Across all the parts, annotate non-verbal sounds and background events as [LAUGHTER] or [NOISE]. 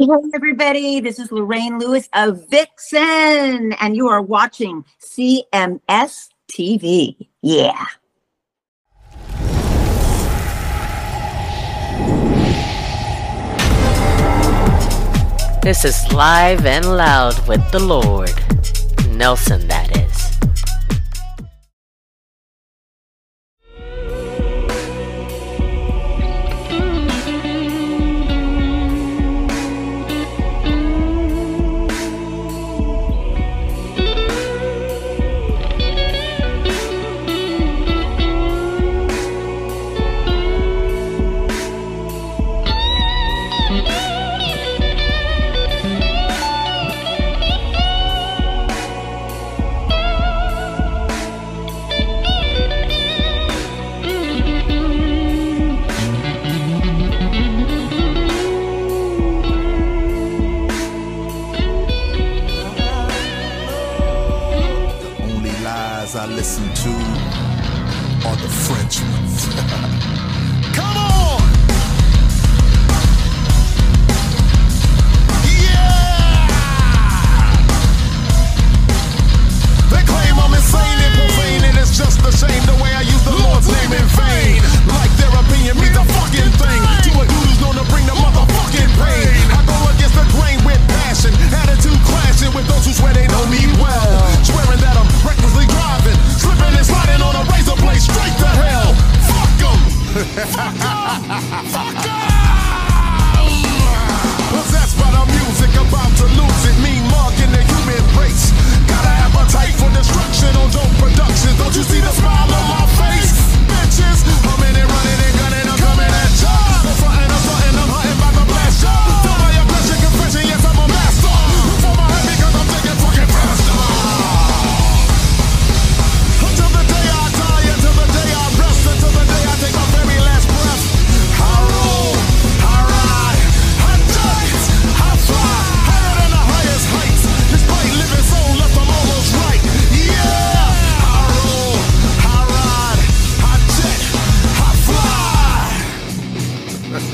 Hey, everybody, this is Lorraine Lewis of Vixen, and you are watching CMS TV. Yeah. This is Live and Loud with the Lord. Nelson, that is.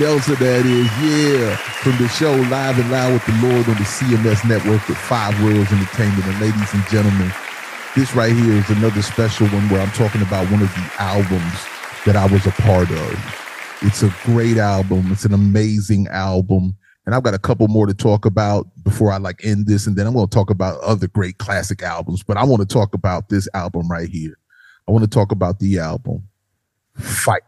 Nelson, that is, yeah, from the show Live and Loud with the Lord on the CMS network with Five Worlds Entertainment. And ladies and gentlemen, this right here is another special one where I'm talking about one of the albums that I was a part of. It's a great album. It's an amazing album and I've got a couple more to talk about before I like end this, and then I'm going to talk about other great classic albums. But I want to talk about this album right here. I want to talk about the album "Fight: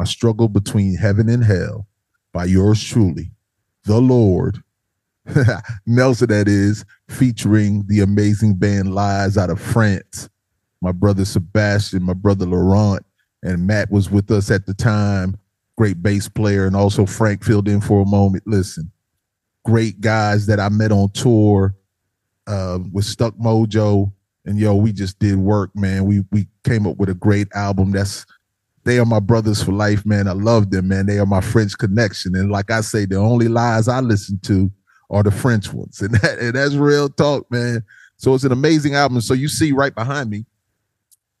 My Struggle Between Heaven and Hell" by yours truly, the Lord [LAUGHS] Nelson. That is featuring the amazing band Lies out of France. My brother Sebastian, my brother Laurent, and Matt was with us at the time great bass player, and also Frank filled in for a moment. Listen, great guys that I met on tour uh, with Stuck Mojo, and yo, we just did work, man. We we came up with a great album. That's they are my brothers for life, man. I love them, man. They are my French connection, and like I say, the only lies I listen to are the French ones, [LAUGHS] and that and that's real talk, man. So it's an amazing album. So you see right behind me,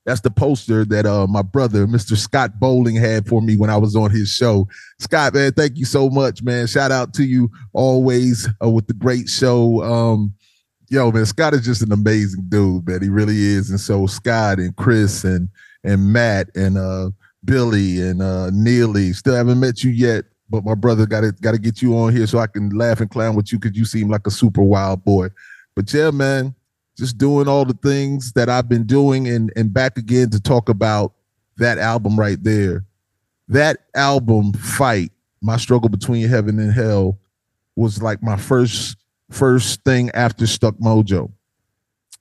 that's the poster that uh, my brother, Mr. Scott Bowling, had for me when I was on his show. Scott, man, thank you so much, man. Shout out to you always uh, with the great show. Um, yo, man, Scott is just an amazing dude, man. He really is. And so Scott and Chris and and Matt and uh, Billy and uh, Neeley, still haven't met you yet, but my brother got to got to get you on here so I can laugh and clown with you because you seem like a super wild boy. But yeah, man, just doing all the things that I've been doing and and back again to talk about that album right there. That album fight, my struggle between heaven and hell was like my first first thing after Stuck Mojo.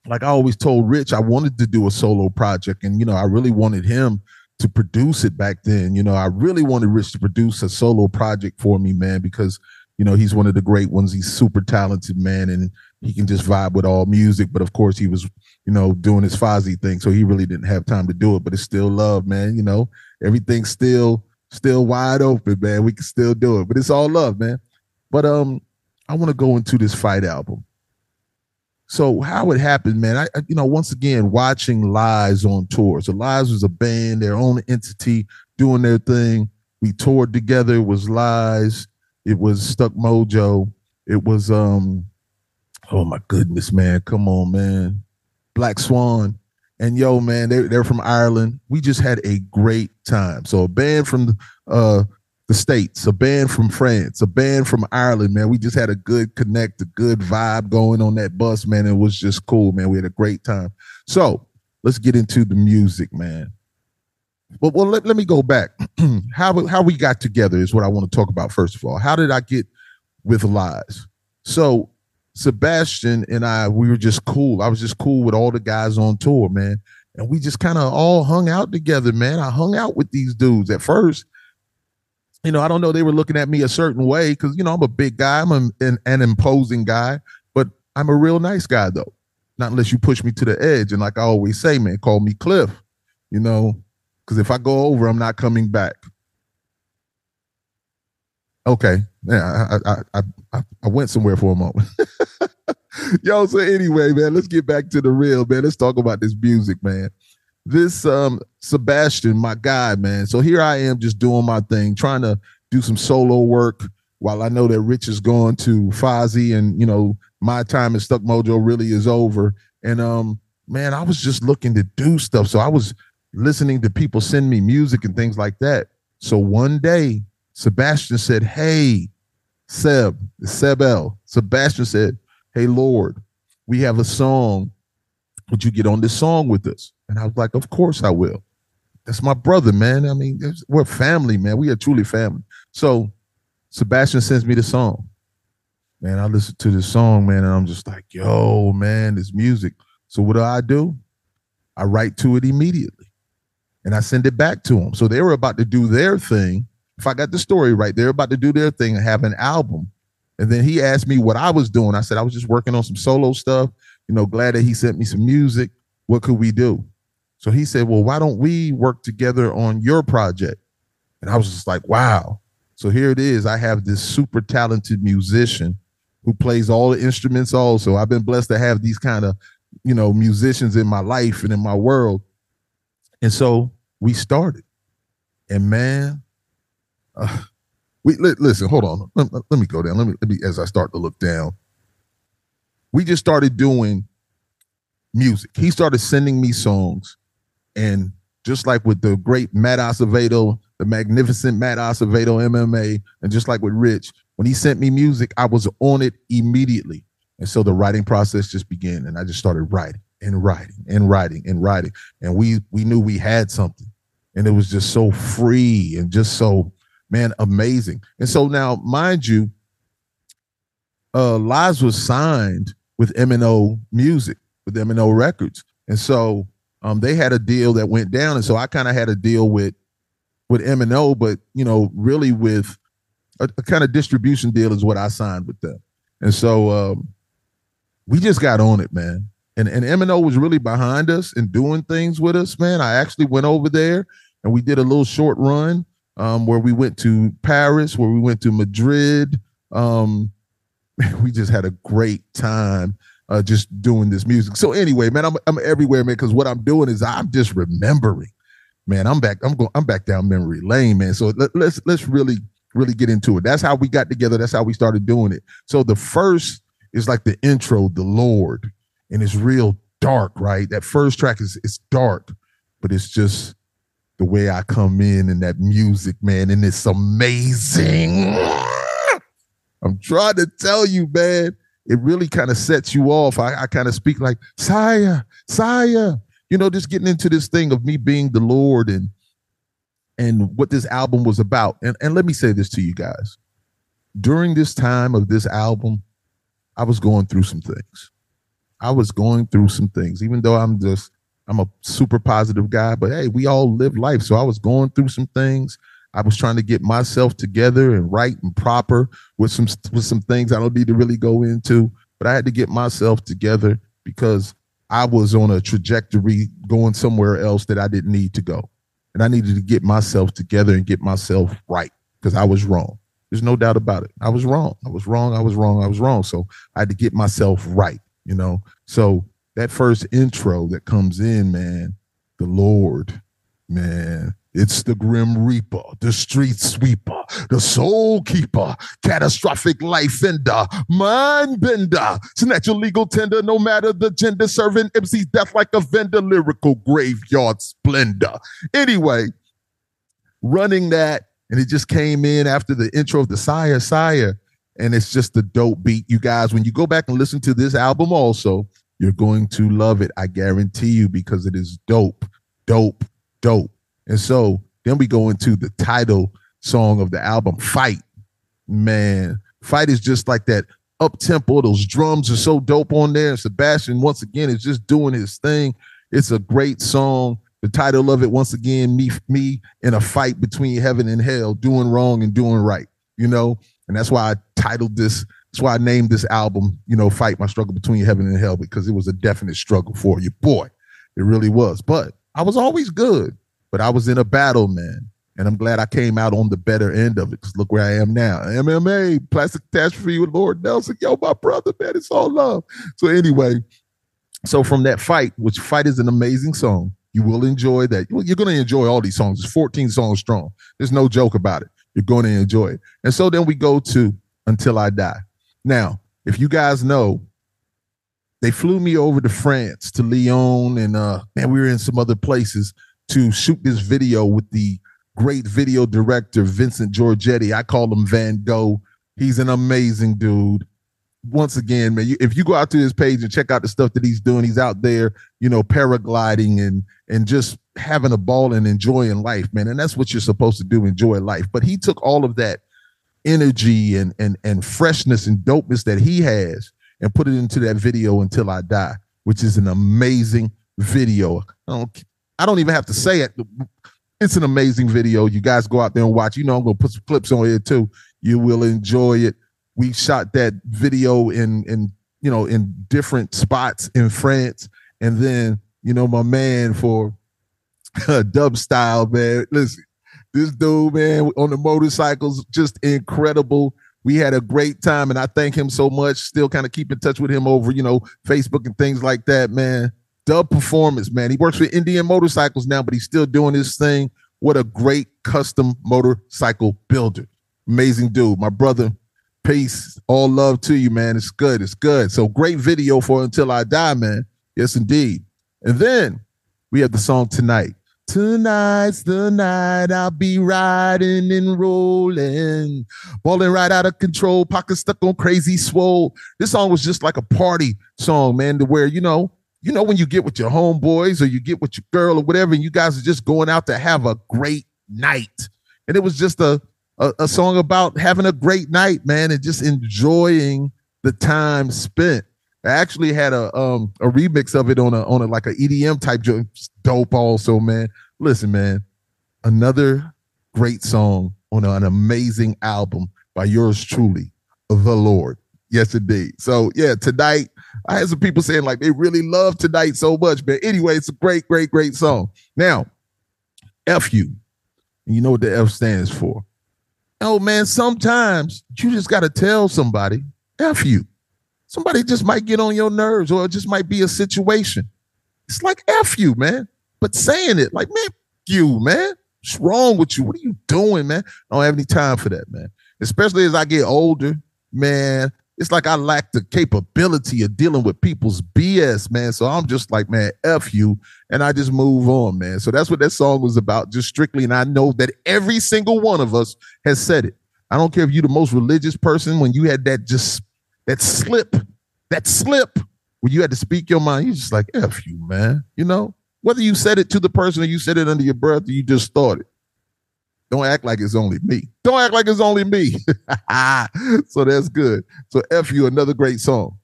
Like I always told Rich, I wanted to do a solo project and you know, I really wanted him to produce it back then. You know, I really wanted Rich to produce a solo project for me, man, because you know, he's one of the great ones. He's super talented, man, and he can just vibe with all music. But of course, he was, you know, doing his Fozzy thing, so he really didn't have time to do it. But it's still love, man. You know, everything's still still wide open, man. We can still do it, but it's all love, man. But um, I want to go into this fight album. So how it happened, man? I, I you know once again watching Lies on tour. So Lies was a band, their own entity, doing their thing. We toured together. It was Lies. It was Stuck Mojo. It was um, oh my goodness, man, come on, man, Black Swan. And yo, man, they they're from Ireland. We just had a great time. So a band from uh the States, a band from France, a band from Ireland, man. We just had a good connect, a good vibe going on that bus, man. It was just cool, man. We had a great time. So let's get into the music, man. But well let, let me go back. [CLEARS THROAT] how, how we got together is what I want to talk about, first of all. How did I get with Lies? So Sebastian and I, we were just cool. I was just cool with all the guys on tour, man. And we just kind of all hung out together, man. I hung out with these dudes at first you know, I don't know, they were looking at me a certain way because, you know, I'm a big guy, I'm a, an, an imposing guy, but I'm a real nice guy, though. Not unless you push me to the edge. And like I always say, man, call me Cliff, you know, because if I go over, I'm not coming back. Okay. Yeah, I, I, I, I went somewhere for a moment. [LAUGHS] Yo, so anyway, man, let's get back to the real, man. Let's talk about this music, man this um Sebastian, my guy, man. So here I am just doing my thing, trying to do some solo work while I know that Rich is going to Fozzy and you know my time at Stuck Mojo really is over. And um, man, I was just looking to do stuff. So I was listening to people send me music and things like that. So one day, Sebastian said, Hey, Seb, Seb L. Sebastian said, Hey Lord, we have a song. Would you get on this song with us? And I was like, of course I will. That's my brother, man. I mean, we're family, man. We are truly family. So Sebastian sends me the song. Man, I listen to the song, man, and I'm just like, yo, man, this music. So what do I do? I write to it immediately and I send it back to them. So they were about to do their thing. If I got the story right, they're about to do their thing and have an album. And then he asked me what I was doing. I said, I was just working on some solo stuff. You know, glad that he sent me some music. What could we do? So he said, Well, why don't we work together on your project? And I was just like, Wow. So here it is. I have this super talented musician who plays all the instruments also. I've been blessed to have these kind of, you know, musicians in my life and in my world. And so we started. And man, uh, we listen, hold on. Let, let, me go down. Let me, let me as I start to look down. We just started doing music. He started sending me songs and just like with the great Matt Acevedo, the magnificent Matt Acevedo MMA, and just like with Rich, when he sent me music, I was on it immediately. And so the writing process just began, and I just started writing and writing and writing and writing. And we we knew we had something. And it was just so free and just so, man, amazing. And so now, mind you, uh Lies was signed with M&O Music, with M&O Records. And so um, they had a deal that went down, and so I kind of had a deal with with M and O, but you know, really with a, a kind of distribution deal is what I signed with them, and so um, we just got on it, man. And and M and O was really behind us and doing things with us, man. I actually went over there and we did a little short run um, where we went to Paris, where we went to Madrid. Um, [LAUGHS] we just had a great time uh, just doing this music. So anyway, man, I'm I'm everywhere, man, because what I'm doing is I'm just remembering. Man, I'm back. I'm going. I'm back down memory lane, man. So let, let's let's really really get into it. That's how we got together. That's how we started doing it. So the first is like the intro, the Lord, and it's real dark, right? That first track is it's dark, but it's just the way I come in and that music, man, and it's amazing. [LAUGHS] I'm trying to tell you, man it really kind of sets you off. I, I kind of speak like, Sire, Sire, you know, just getting into this thing of me being the Lord and and what this album was about. And, and let me say this to you guys. During this time of this album, I was going through some things. I was going through some things, even though I'm just I'm a super positive guy, but hey, we all live life. So I was going through some things. I was trying to get myself together and right and proper with some with some things I don't need to really go into. but I had to get myself together because I was on a trajectory going somewhere else that I didn't need to go. And I needed to get myself together and get myself right because I was wrong. There's no doubt about it. I was wrong. I was wrong. I was wrong. I was wrong. So I had to get myself right, you know. So that first intro that comes in, man, the Lord, man, it's the Grim Reaper, the Street Sweeper, the Soul Keeper, Catastrophic Life Ender, Mind Bender, Snatch legal tender, no matter the gender, serving MC's death like a vendor, lyrical graveyard splendor. Anyway, running that, and it just came in after the intro of the Sire Sire, and it's just a dope beat. You guys, when you go back and listen to this album, also, you're going to love it. I guarantee you because it is dope, dope, dope. And so then we go into the title song of the album, Fight. Man, Fight is just like that up tempo. Those drums are so dope on there. Sebastian, once again, is just doing his thing. It's a great song. The title of it, once again, me, me in a fight between heaven and hell, doing wrong and doing right, you know? And that's why I titled this, that's why I named this album, you know, Fight My Struggle Between Heaven and Hell, because it was a definite struggle for you. Boy, it really was. But I was always good but I was in a battle, man. And I'm glad I came out on the better end of it because look where I am now. MMA, plastic catastrophe with Lord Nelson. Yo, my brother, man, it's all love. So, anyway, so from that fight, which fight is an amazing song, you will enjoy that. You're going to enjoy all these songs. It's 14 songs strong. There's no joke about it. You're going to enjoy it. And so then we go to Until I Die. Now, if you guys know, they flew me over to France, to Lyon, and uh, man, we were in some other places to shoot this video with the great video director Vincent Giorgetti. I call him Van Gogh. He's an amazing dude. Once again, man, you, if you go out to his page and check out the stuff that he's doing, he's out there, you know, paragliding and and just having a ball and enjoying life, man. And that's what you're supposed to do, enjoy life. But he took all of that energy and and and freshness and dopeness that he has and put it into that video until I die, which is an amazing video. I don't I don't even have to say it. It's an amazing video. You guys go out there and watch. You know, I'm gonna put some clips on here too. You will enjoy it. We shot that video in in you know in different spots in France, and then you know my man for [LAUGHS] dub style man. Listen, this dude man on the motorcycles just incredible. We had a great time, and I thank him so much. Still kind of keep in touch with him over you know Facebook and things like that, man. Dub Performance, man. He works for Indian Motorcycles now, but he's still doing his thing. What a great custom motorcycle builder. Amazing dude. My brother, peace. All love to you, man. It's good. It's good. So great video for Until I Die, man. Yes, indeed. And then we have the song Tonight. Tonight's the night I'll be riding and rolling, balling right out of control, pocket stuck on crazy swole. This song was just like a party song, man, to where, you know, you know, when you get with your homeboys or you get with your girl or whatever, and you guys are just going out to have a great night. And it was just a, a, a song about having a great night, man, and just enjoying the time spent. I actually had a um a remix of it on a on a like a EDM type joint. Dope also, man. Listen, man, another great song on an amazing album by yours truly, The Lord. Yes, indeed. So yeah, tonight I had some people saying like they really love tonight so much, but anyway, it's a great, great, great song. Now, F you. And you know what the F stands for. Oh man, sometimes you just gotta tell somebody, F you. Somebody just might get on your nerves, or it just might be a situation. It's like F you, man. But saying it, like, man, you, man. What's wrong with you? What are you doing, man? I don't have any time for that, man. Especially as I get older, man it's like I lack the capability of dealing with people's BS, man. So I'm just like, man, F you. And I just move on, man. So that's what that song was about, just strictly. And I know that every single one of us has said it. I don't care if you're the most religious person, when you had that just that slip, that slip, when you had to speak your mind, you're just like, F you, man. You know, whether you said it to the person or you said it under your breath or you just thought it. Don't act like it's only me. Don't act like it's only me. [LAUGHS] so that's good. So F you, another great song.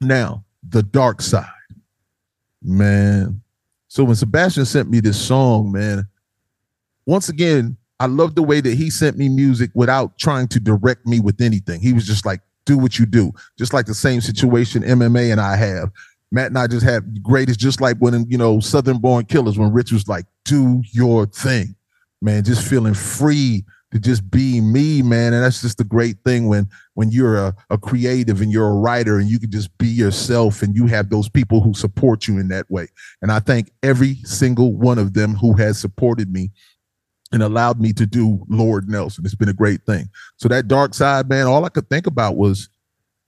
Now, the dark side. Man. So when Sebastian sent me this song, man, once again, I love the way that he sent me music without trying to direct me with anything. He was just like, do what you do. Just like the same situation MMA and I have. Matt and I just had great. It's just like when you know Southern Born Killers when Rich was like, "Do your thing, man." Just feeling free to just be me, man. And that's just the great thing when when you're a, a creative and you're a writer and you can just be yourself and you have those people who support you in that way. And I thank every single one of them who has supported me and allowed me to do Lord Nelson. It's been a great thing. So that dark side, man, all I could think about was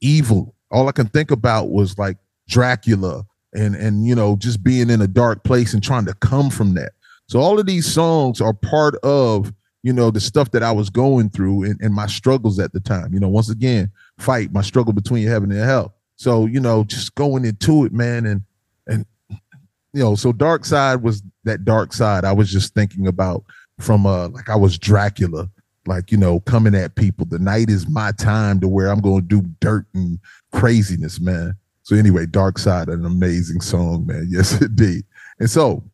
evil. All I can think about was like Dracula and and you know just being in a dark place and trying to come from that. So all of these songs are part of you know, the stuff that I was going through and, and my struggles at the time. You know, once again, fight my struggle between heaven and hell. So, you know, just going into it, man, and and you know, so dark side was that dark side. I was just thinking about from uh like I was Dracula, like you know, coming at people. The night is my time to where I'm gonna do dirt and craziness, man. So anyway, Dark Side, an amazing song, man. [LAUGHS] Yes, indeed. And so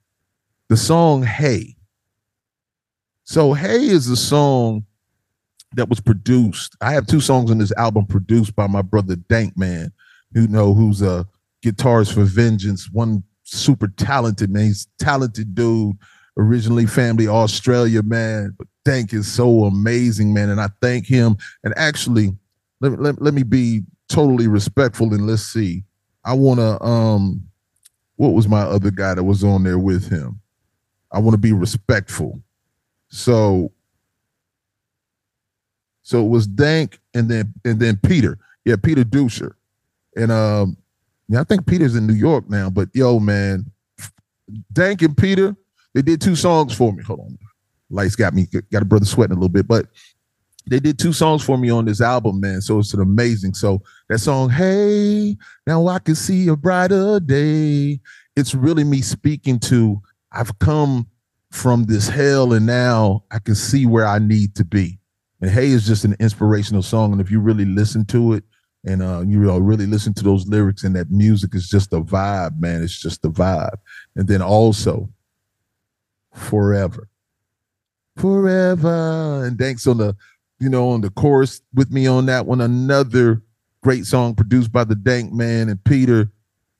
the song Hey so Hey is a song that was produced. I have two songs on this album produced by my brother Dank Man, who know who's a guitarist for Vengeance, one super talented man. He's talented dude, originally family Australia, man. But Dank is so amazing, man. And I thank him. And actually, let, let, let me be totally respectful and let's see. I want to um what was my other guy that was on there with him? I want to be respectful. So so it was Dank and then and then Peter. Yeah, Peter Dusher. And um yeah, I think Peter's in New York now, but yo, man, Dank and Peter, they did two songs for me. Hold on. Lights got me got a brother sweating a little bit, but they did two songs for me on this album, man. So it's an amazing. So that song, Hey, now I can see a brighter day. It's really me speaking to I've come from this hell and now I can see where I need to be. And Hey is just an inspirational song. And if you really listen to it and uh, you know, really listen to those lyrics and that music is just a vibe, man. It's just a vibe. And then also forever. Forever. And thanks on the, you know, on the chorus with me on that one. Another great song produced by the Dank Man and Peter.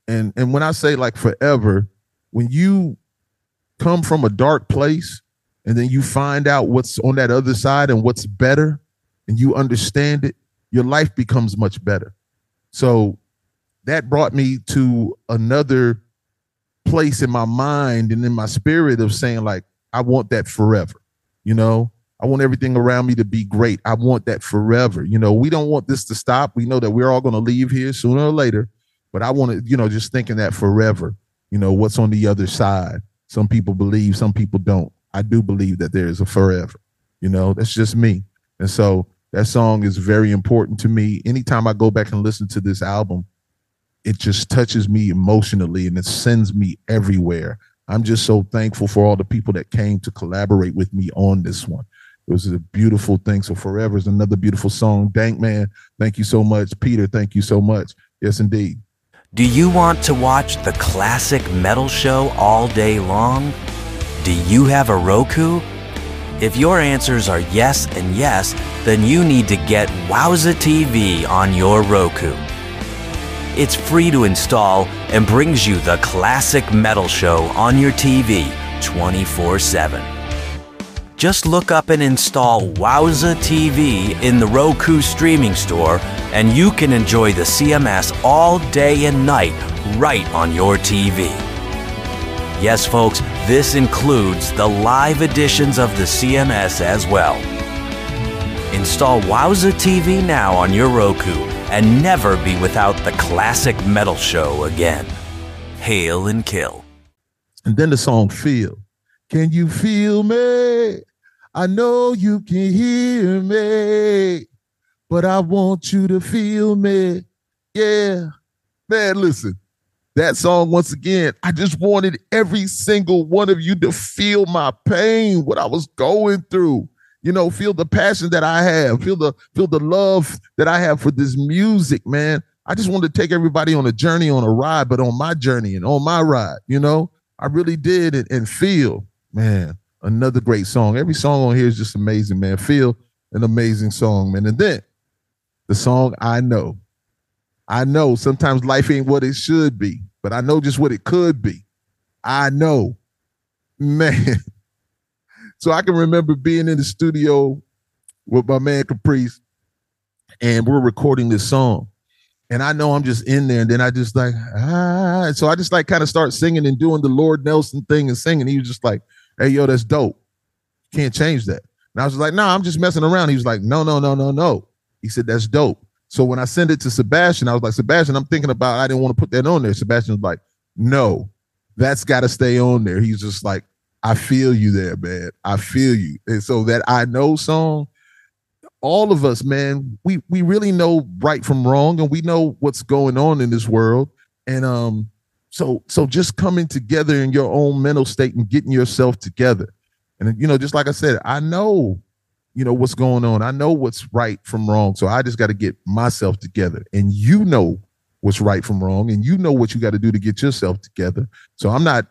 And and when I say like forever, when you come from a dark place and then you find out what's on that other side and what's better and you understand it, your life becomes much better. So that brought me to another place in my mind and in my spirit of saying, like, I want that forever. You know, I want everything around me to be great. I want that forever. You know, we don't want this to stop. We know that we're all going to leave here sooner or later, but I want to, you know, just thinking that forever, you know, what's on the other side some people believe, some people don't. I do believe that there is a forever. You know, that's just me. And so that song is very important to me. Anytime I go back and listen to this album, it just touches me emotionally and it sends me everywhere. I'm just so thankful for all the people that came to collaborate with me on this one. It was a beautiful thing. So Forever is another beautiful song. Dank man, thank you so much. Peter, thank you so much. Yes, indeed. Do you want to watch the classic metal show all day long? Do you have a Roku? If your answers are yes and yes, then you need to get Wowza TV on your Roku. It's free to install and brings you the classic metal show on your TV 24 7. Just look up and install Wowza TV in the Roku streaming store, and you can enjoy the CMS all day and night right on your TV. Yes, folks, this includes the live editions of the CMS as well. Install Wowza TV now on your Roku and never be without the classic metal show again. Hail and kill. And then the song Feel. Can you feel me? I know you can hear me, but I want you to feel me. Yeah. Man, listen, that song, once again, I just wanted every single one of you to feel my pain, what I was going through. You know, feel the passion that I have, feel the feel the love that I have for this music, man. I just wanted to take everybody on a journey, on a ride, but on my journey and on my ride, you know, I really did it and feel, man, another great song. Every song on here is just amazing, man. Feel an amazing song, man. And then the song I Know. I know sometimes life ain't what it should be, but I know just what it could be. I know. Man. [LAUGHS] So I can remember being in the studio with my man Caprice, and we're recording this song. And I know I'm just in there, and then I just like, ah. So I just like kind of start singing and doing the Lord Nelson thing and singing. He was just like, hey, yo, that's dope. Can't change that. And I was like, no, nah, I'm just messing around. He was like, no, no, no, no, no. He said, that's dope. So when I sent it to Sebastian, I was like, Sebastian, I'm thinking about, I didn't want to put that on there. Sebastian was like, no, that's got to stay on there. He's just like, I feel you there, man. I feel you. And so that I know song, all of us, man, we we really know right from wrong and we know what's going on in this world. And um, so so just coming together in your own mental state and getting yourself together. And you know, just like I said, I know, you know, what's going on. I know what's right from wrong. So I just got to get myself together. And you know what's right from wrong, and you know what you got to do to get yourself together. So I'm not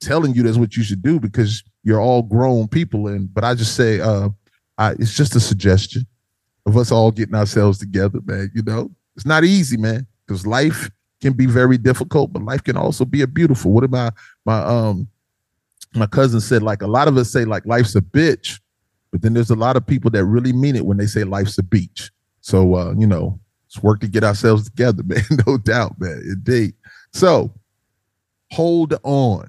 telling you that's what you should do because you're all grown people. And but I just say, uh, I, it's just a suggestion of us all getting ourselves together, man. You know, it's not easy, man, because life can be very difficult, but life can also be a beautiful. What my my um my cousin said? Like a lot of us say, like life's a bitch, but then there's a lot of people that really mean it when they say life's a beach. So uh, you know, it's work to get ourselves together, [LAUGHS] man. no doubt, man. Indeed. So hold on.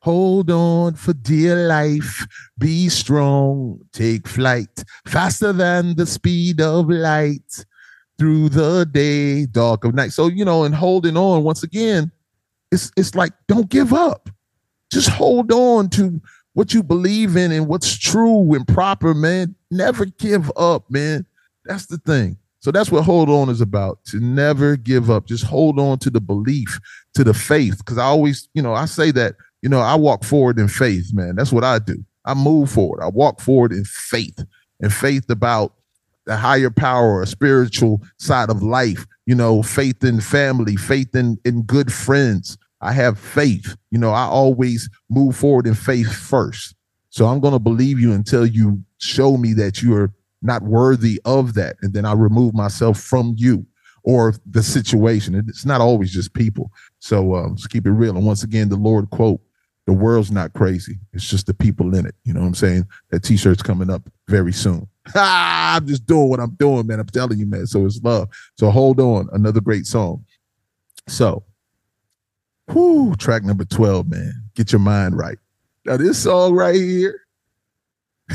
Hold on for dear life. Be strong. Take flight faster than the speed of light through the day, dark of night. So, you know, and holding on once again, it's it's like don't give up. Just hold on to what you believe in and what's true and proper, man. Never give up, man. That's the thing. So that's what hold on is about to never give up. Just hold on to the belief, to the faith. Cause I always, you know, I say that you know, I walk forward in faith, man. That's what I do. I move forward. I walk forward in faith and faith about the higher power a spiritual side of life, you know, faith in family, faith in, in good friends. I have faith. You know, I always move forward in faith first. So I'm going to believe you until you show me that you are not worthy of that. And then I remove myself from you or the situation. It's not always just people. So um, let's keep it real. And once again, the Lord quote, the world's not crazy. It's just the people in it. You know what I'm saying? That t-shirt's coming up very soon. [LAUGHS] I'm just doing what I'm doing, man. I'm telling you, man. So it's love. So hold on. Another great song. So, whoo, track number 12, man. Get your mind right. Now, this song right here. [LAUGHS]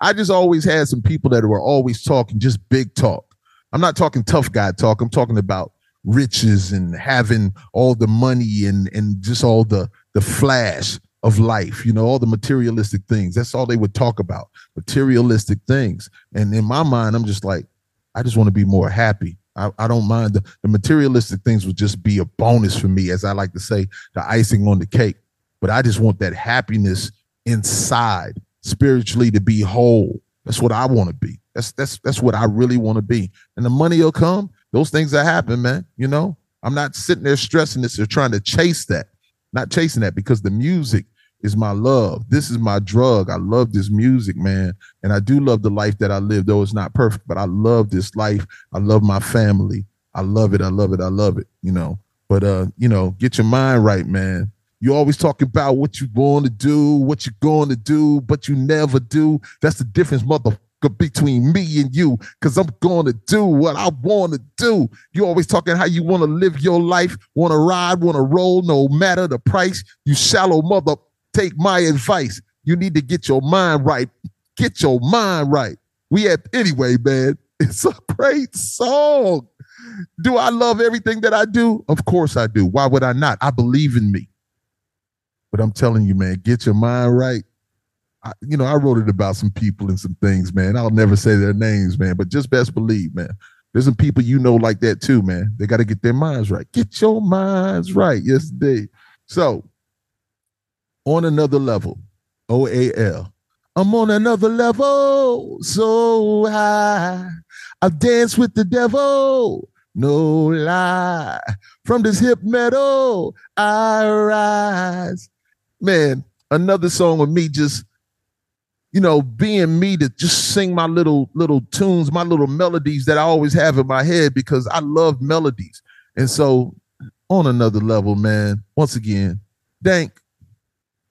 I just always had some people that were always talking just big talk. I'm not talking tough guy talk. I'm talking about riches and having all the money and and just all the the flash of life you know all the materialistic things. That's all they would talk about materialistic things. And in my mind i'm just like i just want to be more happy. I, I don't mind the, the materialistic things would just be a bonus for me as i like to say the icing on the cake. But i just want that happiness inside spiritually to be whole. That's what i want to be. That's that's that's what i really want to be. And the money will come. Those things that happen, man. You know, I'm not sitting there stressing this or trying to chase that, not chasing that because the music is my love. This is my drug. I love this music, man. And I do love the life that I live, though it's not perfect, but I love this life. I love my family. I love it. I love it. I love it, you know. But uh, you know, get your mind right, man. You always talk about what you're going to do, what you're going to do, but you never do. That's the difference, mother between me and you because I'm going to do what I want to do. You always talking how you want to live your life, want to ride, want to roll, no matter the price. You shallow mother, take my advice. You need to get your mind right. Get your mind right. We have anyway, man. [LAUGHS] It's a great song. Do I love everything that I do? Of course I do. Why would I not? I believe in me. But I'm telling you, man, get your mind right I, you know, I wrote it about some people and some things, man. I'll never say their names, man, but just best believe, man. There's some people you know like that too, man. They got to get their minds right. Get your minds right. Yes. So, on another level, OAL. I'm on another level, so high. I've danced with the devil, no lie. From this hip metal, I rise. Man, another song with me just you know, being me to just sing my little little tunes, my little melodies that I always have in my head because I love melodies. And so on another level, man, once again, Dank,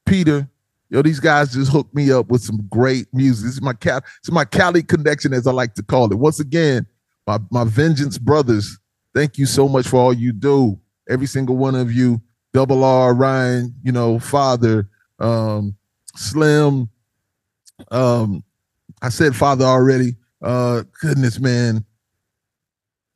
Peter, yo, these guys just hooked me up with some great music. This is my Cal, this is my Cali connection, as I like to call it. Once again, my my Vengeance brothers, thank you so much for all you do. Every single one of you, Double R, Ryan, you know, Father, um, Slim, um, I said Father already. Uh, goodness, man,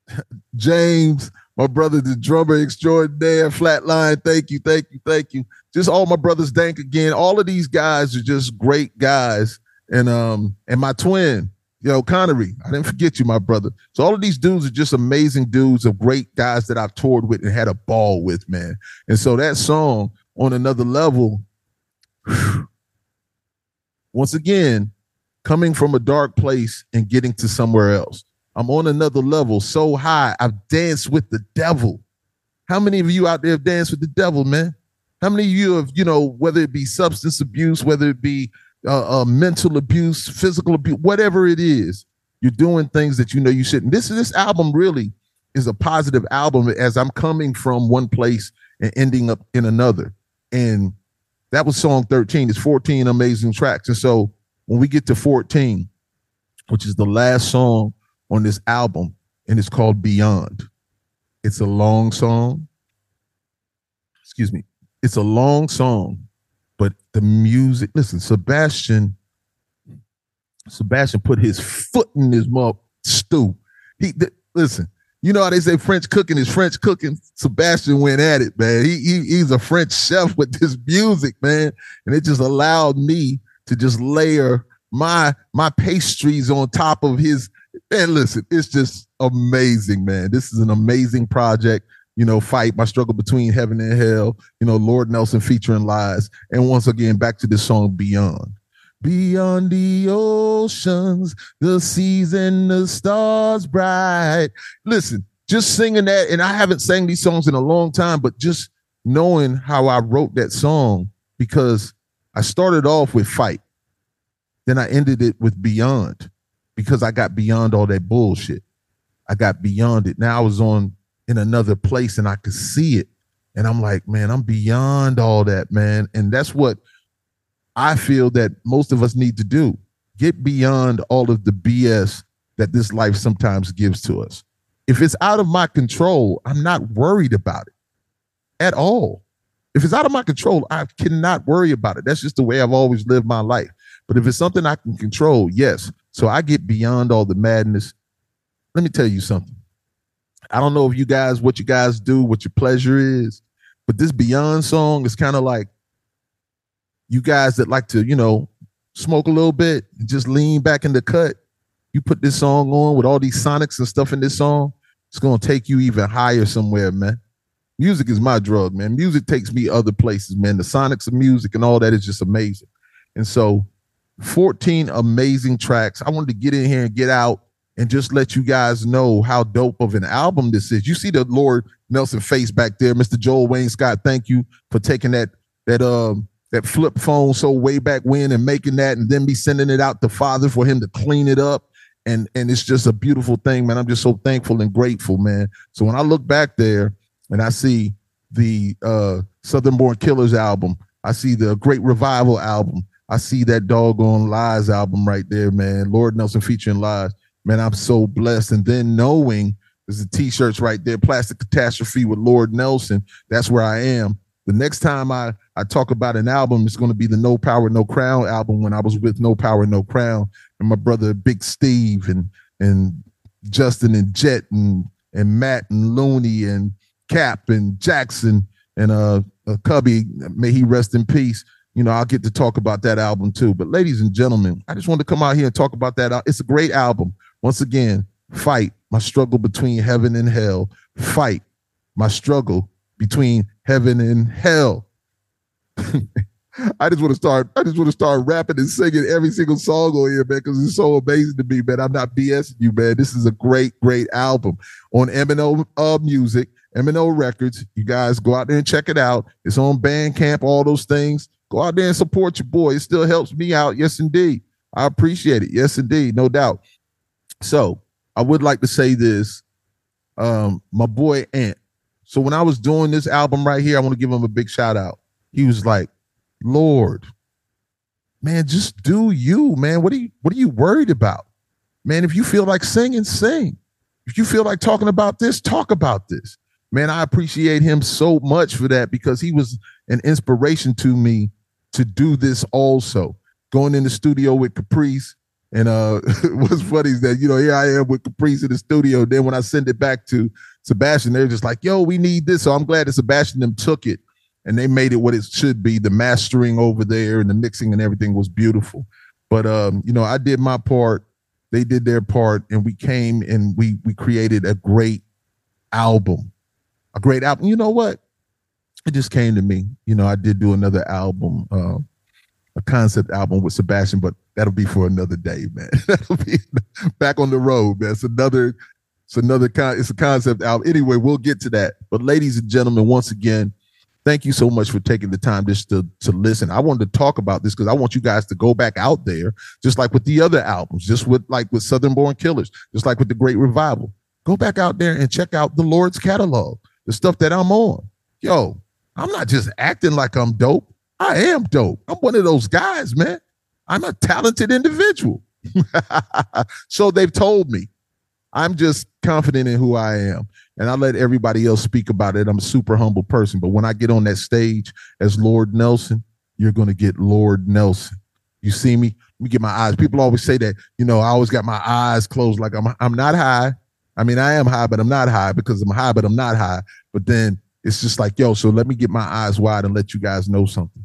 [LAUGHS] James, my brother, the drummer extraordinaire, Flatline. Thank you, thank you, thank you. Just all my brothers, Dank again. All of these guys are just great guys, and um, and my twin, yo, Connery. I didn't forget you, my brother. So all of these dudes are just amazing dudes of great guys that I've toured with and had a ball with, man. And so that song on another level. [SIGHS] Whew, once again, coming from a dark place and getting to somewhere else. I'm on another level so high. I've danced with the devil. How many of you out there have danced with the devil, man? How many of you have, you know, whether it be substance abuse, whether it be uh, uh, mental abuse, physical abuse, whatever it is, you're doing things that you know you shouldn't. This this album really is a positive album as I'm coming from one place and ending up in another. And that was song 13. It's 14 amazing tracks. And so when we get to 14, which is the last song on this album, and it's called Beyond. It's a long song. Excuse me. It's a long song, but the music, listen, Sebastian, Sebastian put his foot in his mouth stew. He th- listen, you know how they say French cooking is French cooking. Sebastian went at it, man. He, he he's a French chef [LAUGHS] with this music, man, and it just allowed me to just layer my my pastries on top of his. And listen, it's just amazing, man. This is an amazing project. You know, fight my struggle between heaven and hell. You know, Lord Nelson featuring lies, and once again back to this song Beyond. Beyond the oceans, the seas and the stars bright. Listen, just singing that, and I haven't sang these songs in a long time, but just knowing how I wrote that song because I started off with fight, then I ended it with beyond because I got beyond all that bullshit. I got beyond it. Now I was on in another place and I could see it. And I'm like, man, I'm beyond all that, man. And that's what I feel that most of us need to do. Get beyond all of the BS that this life sometimes gives to us. If it's out of my control, I'm not worried about it at all. If it's out of my control, I cannot worry about it. That's just the way I've always lived my life. But if it's something I can control, yes. So I get beyond all the madness. Let me tell you something. I don't know if you guys, what you guys do, what your pleasure is, but this Beyond song is kind of like you guys that like to, you know, smoke a little bit and just lean back in the cut. You put this song on with all these sonics and stuff in this song, it's gonna take you even higher somewhere, man. Music is my drug, man. Music takes me other places, man. The sonics of music and all that is just amazing. And so 14 amazing tracks. I wanted to get in here and get out and just let you guys know how dope of an album this is. You see the Lord Nelson face back there, Mr. Joel Wayne Scott. Thank you for taking that that um that flip phone so way back when and making that and then be sending it out to Father for him to clean it up. And and it's just a beautiful thing, man. I'm just so thankful and grateful, man. So when I look back there and I see the uh Southern Born Killers album, I see the Great Revival album, I see that doggone Lies album right there, man. Lord Nelson featuring Lies. Man, I'm so blessed. And then knowing there's the t-shirts right there, Plastic Catastrophe with Lord Nelson. That's where I am. The next time I I talk about an album, it's going to be the No Power No Crown album when I was with No Power No Crown and my brother Big Steve and and Justin and Jet and and Matt and Looney and Cap and Jackson and uh, uh Cubby, may he rest in peace. You know, I'll get to talk about that album too. But ladies and gentlemen, I just wanted to come out here and talk about that. It's a great album. Once again, fight my struggle between heaven and hell. Fight my struggle between heaven and hell. [LAUGHS] I just want to start. I just want to start rapping and singing every single song on here, man, because it's so amazing to me, man. I'm not BSing you, man. This is a great, great album on M&O uh, Music, M&O Records. You guys go out there and check it out. It's on Bandcamp, all those things. Go out there and support your boy. It still helps me out. Yes, indeed. I appreciate it. Yes, indeed, no doubt. So I would like to say this. Um, my boy Ant. So when I was doing this album right here, I want to give him a big shout out. He was like, Lord, man, just do you, man. What are you what are you worried about? Man, if you feel like singing, sing. If you feel like talking about this, talk about this. Man, I appreciate him so much for that because he was an inspiration to me to do this also. Going in the studio with Caprice, and uh [LAUGHS] what's funny is that you know here I am with Caprice in the studio. Then when I send it back to Sebastian, they're just like, "Yo, we need this." So I'm glad that Sebastian them took it and they made it what it should be. The mastering over there and the mixing and everything was beautiful. But um, you know, I did my part, they did their part, and we came and we we created a great album. A great album. You know what? It just came to me. You know, I did do another album, uh, a concept album with Sebastian, but that'll be for another day, man. [LAUGHS] that'll be [LAUGHS] back on the road, man. It's another, it's another con it's a concept album. Anyway, we'll get to that. But ladies and gentlemen, once again, thank you so much for taking the time just to to listen. I wanted to talk about this because I want you guys to go back out there, just like with the other albums, just with like with Southern Born Killers, just like with the Great Revival. Go back out there and check out the Lord's catalog, the stuff that I'm on. Yo, I'm not just acting like I'm dope. I am dope. I'm one of those guys, man. I'm a talented individual. [LAUGHS] so they've told me. I'm just confident in who I am and I let everybody else speak about it. I'm a super humble person, but when I get on that stage as Lord Nelson, you're going to get Lord Nelson. You see me? Let me get my eyes. People always say that, you know, I always got my eyes closed like I'm I'm not high. I mean, I am high, but I'm not high because I'm high, but I'm not high. But then it's just like, yo, so let me get my eyes wide and let you guys know something.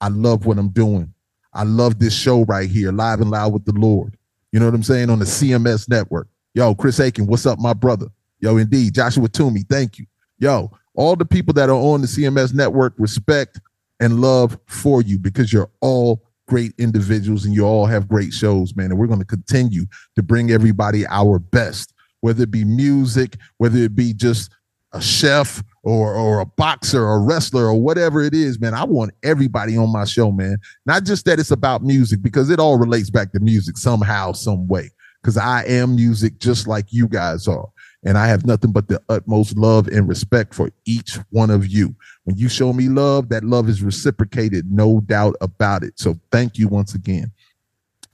I love what I'm doing. I love this show right here, live and loud with the Lord. You know what I'm saying? On the CMS network. Yo, Chris Akin, what's up, my brother? Yo, indeed. Joshua Toomey, thank you. Yo, all the people that are on the CMS network respect and love for you because you're all great individuals and you all have great shows, man. And we're going to continue to bring everybody our best, whether it be music, whether it be just a chef or or a boxer or a wrestler or whatever it is, man. I want everybody on my show, man. Not just that it's about music because it all relates back to music somehow, some way. Because I am music just like you guys are. And I have nothing but the utmost love and respect for each one of you. When you show me love, that love is reciprocated, no doubt about it. So thank you once again.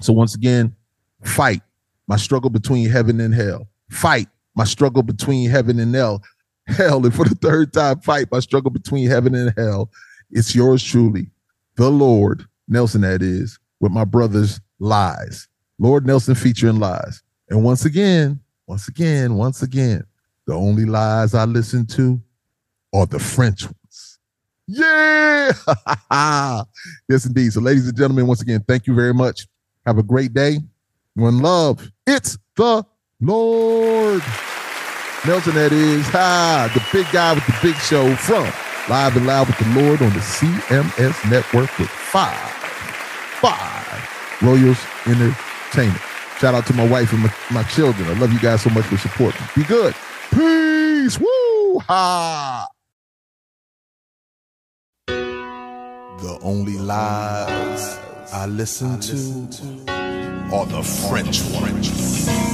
So, once again, fight my struggle between heaven and hell. Fight my struggle between heaven and hell. Hell, and for the third time, fight my struggle between heaven and hell. It's yours truly, the Lord, Nelson, that is, with my brother's lies. Lord Nelson featuring lies. And once again, once again, once again, the only lies I listen to are the French ones. Yeah. [LAUGHS] yes, indeed. So, ladies and gentlemen, once again, thank you very much. Have a great day. One love. It's the Lord. Nelson, that is. Ha, the big guy with the big show from Live and Loud with the Lord on the CMS network with five, five Royals Entertainment. Shout out to my wife and my, my children. I love you guys so much for supporting. Be good. Peace. Woo ha. The only lies I listen to are the French ones.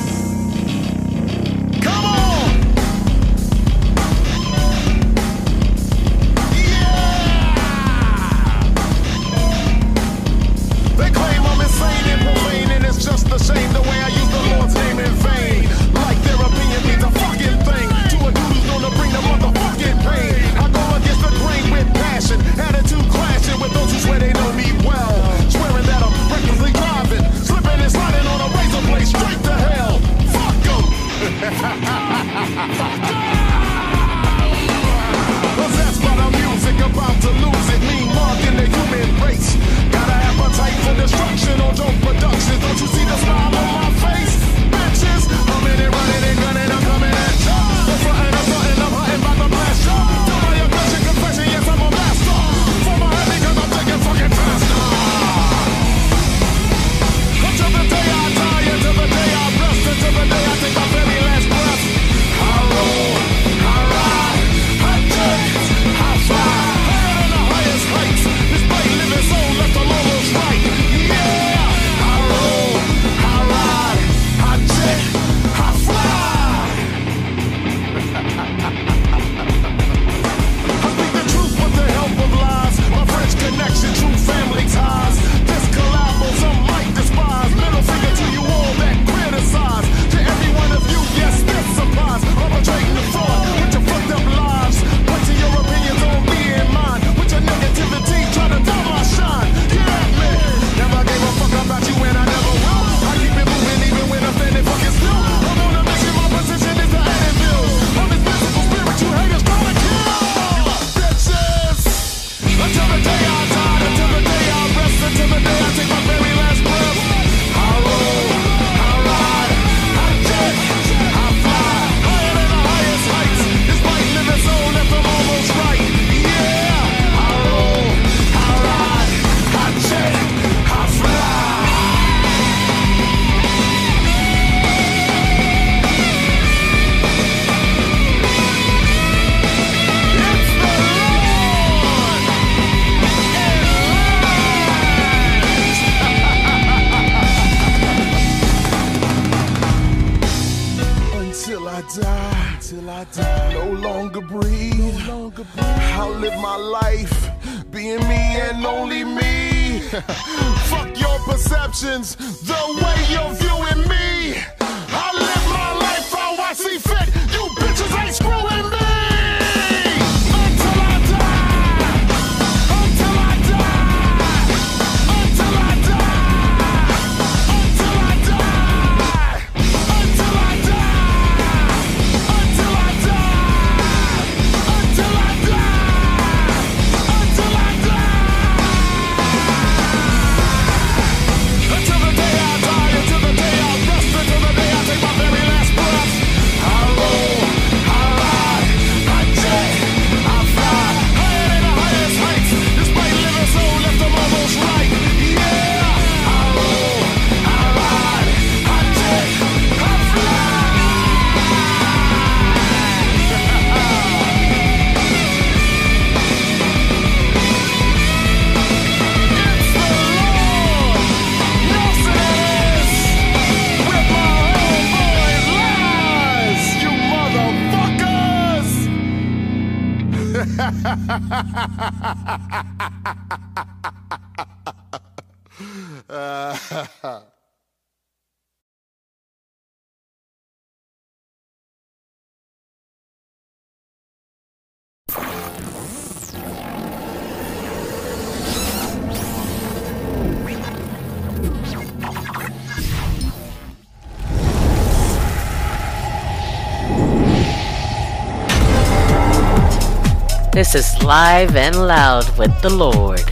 Live and Loud with the Lord.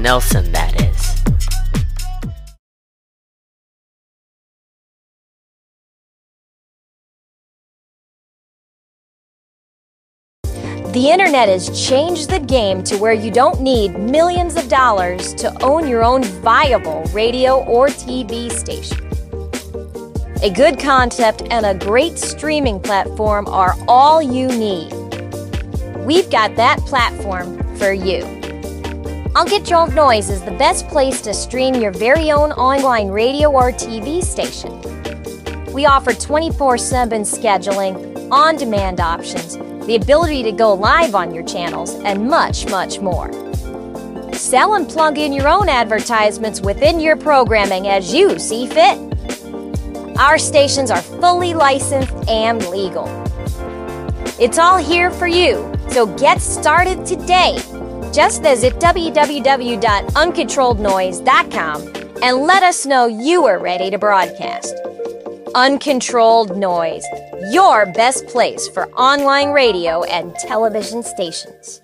Nelson, that is. The internet has changed the game to where you don't need millions of dollars to own your own viable radio or TV station. A good concept and a great streaming platform are all you need. We've got that platform for you. Uncontrolled Noise is the best place to stream your very own online radio or TV station. We offer 24 7 scheduling, on demand options, the ability to go live on your channels, and much, much more. Sell and plug in your own advertisements within your programming as you see fit. Our stations are fully licensed and legal. It's all here for you, so get started today. Just visit www.uncontrollednoise.com and let us know you are ready to broadcast. Uncontrolled Noise, your best place for online radio and television stations.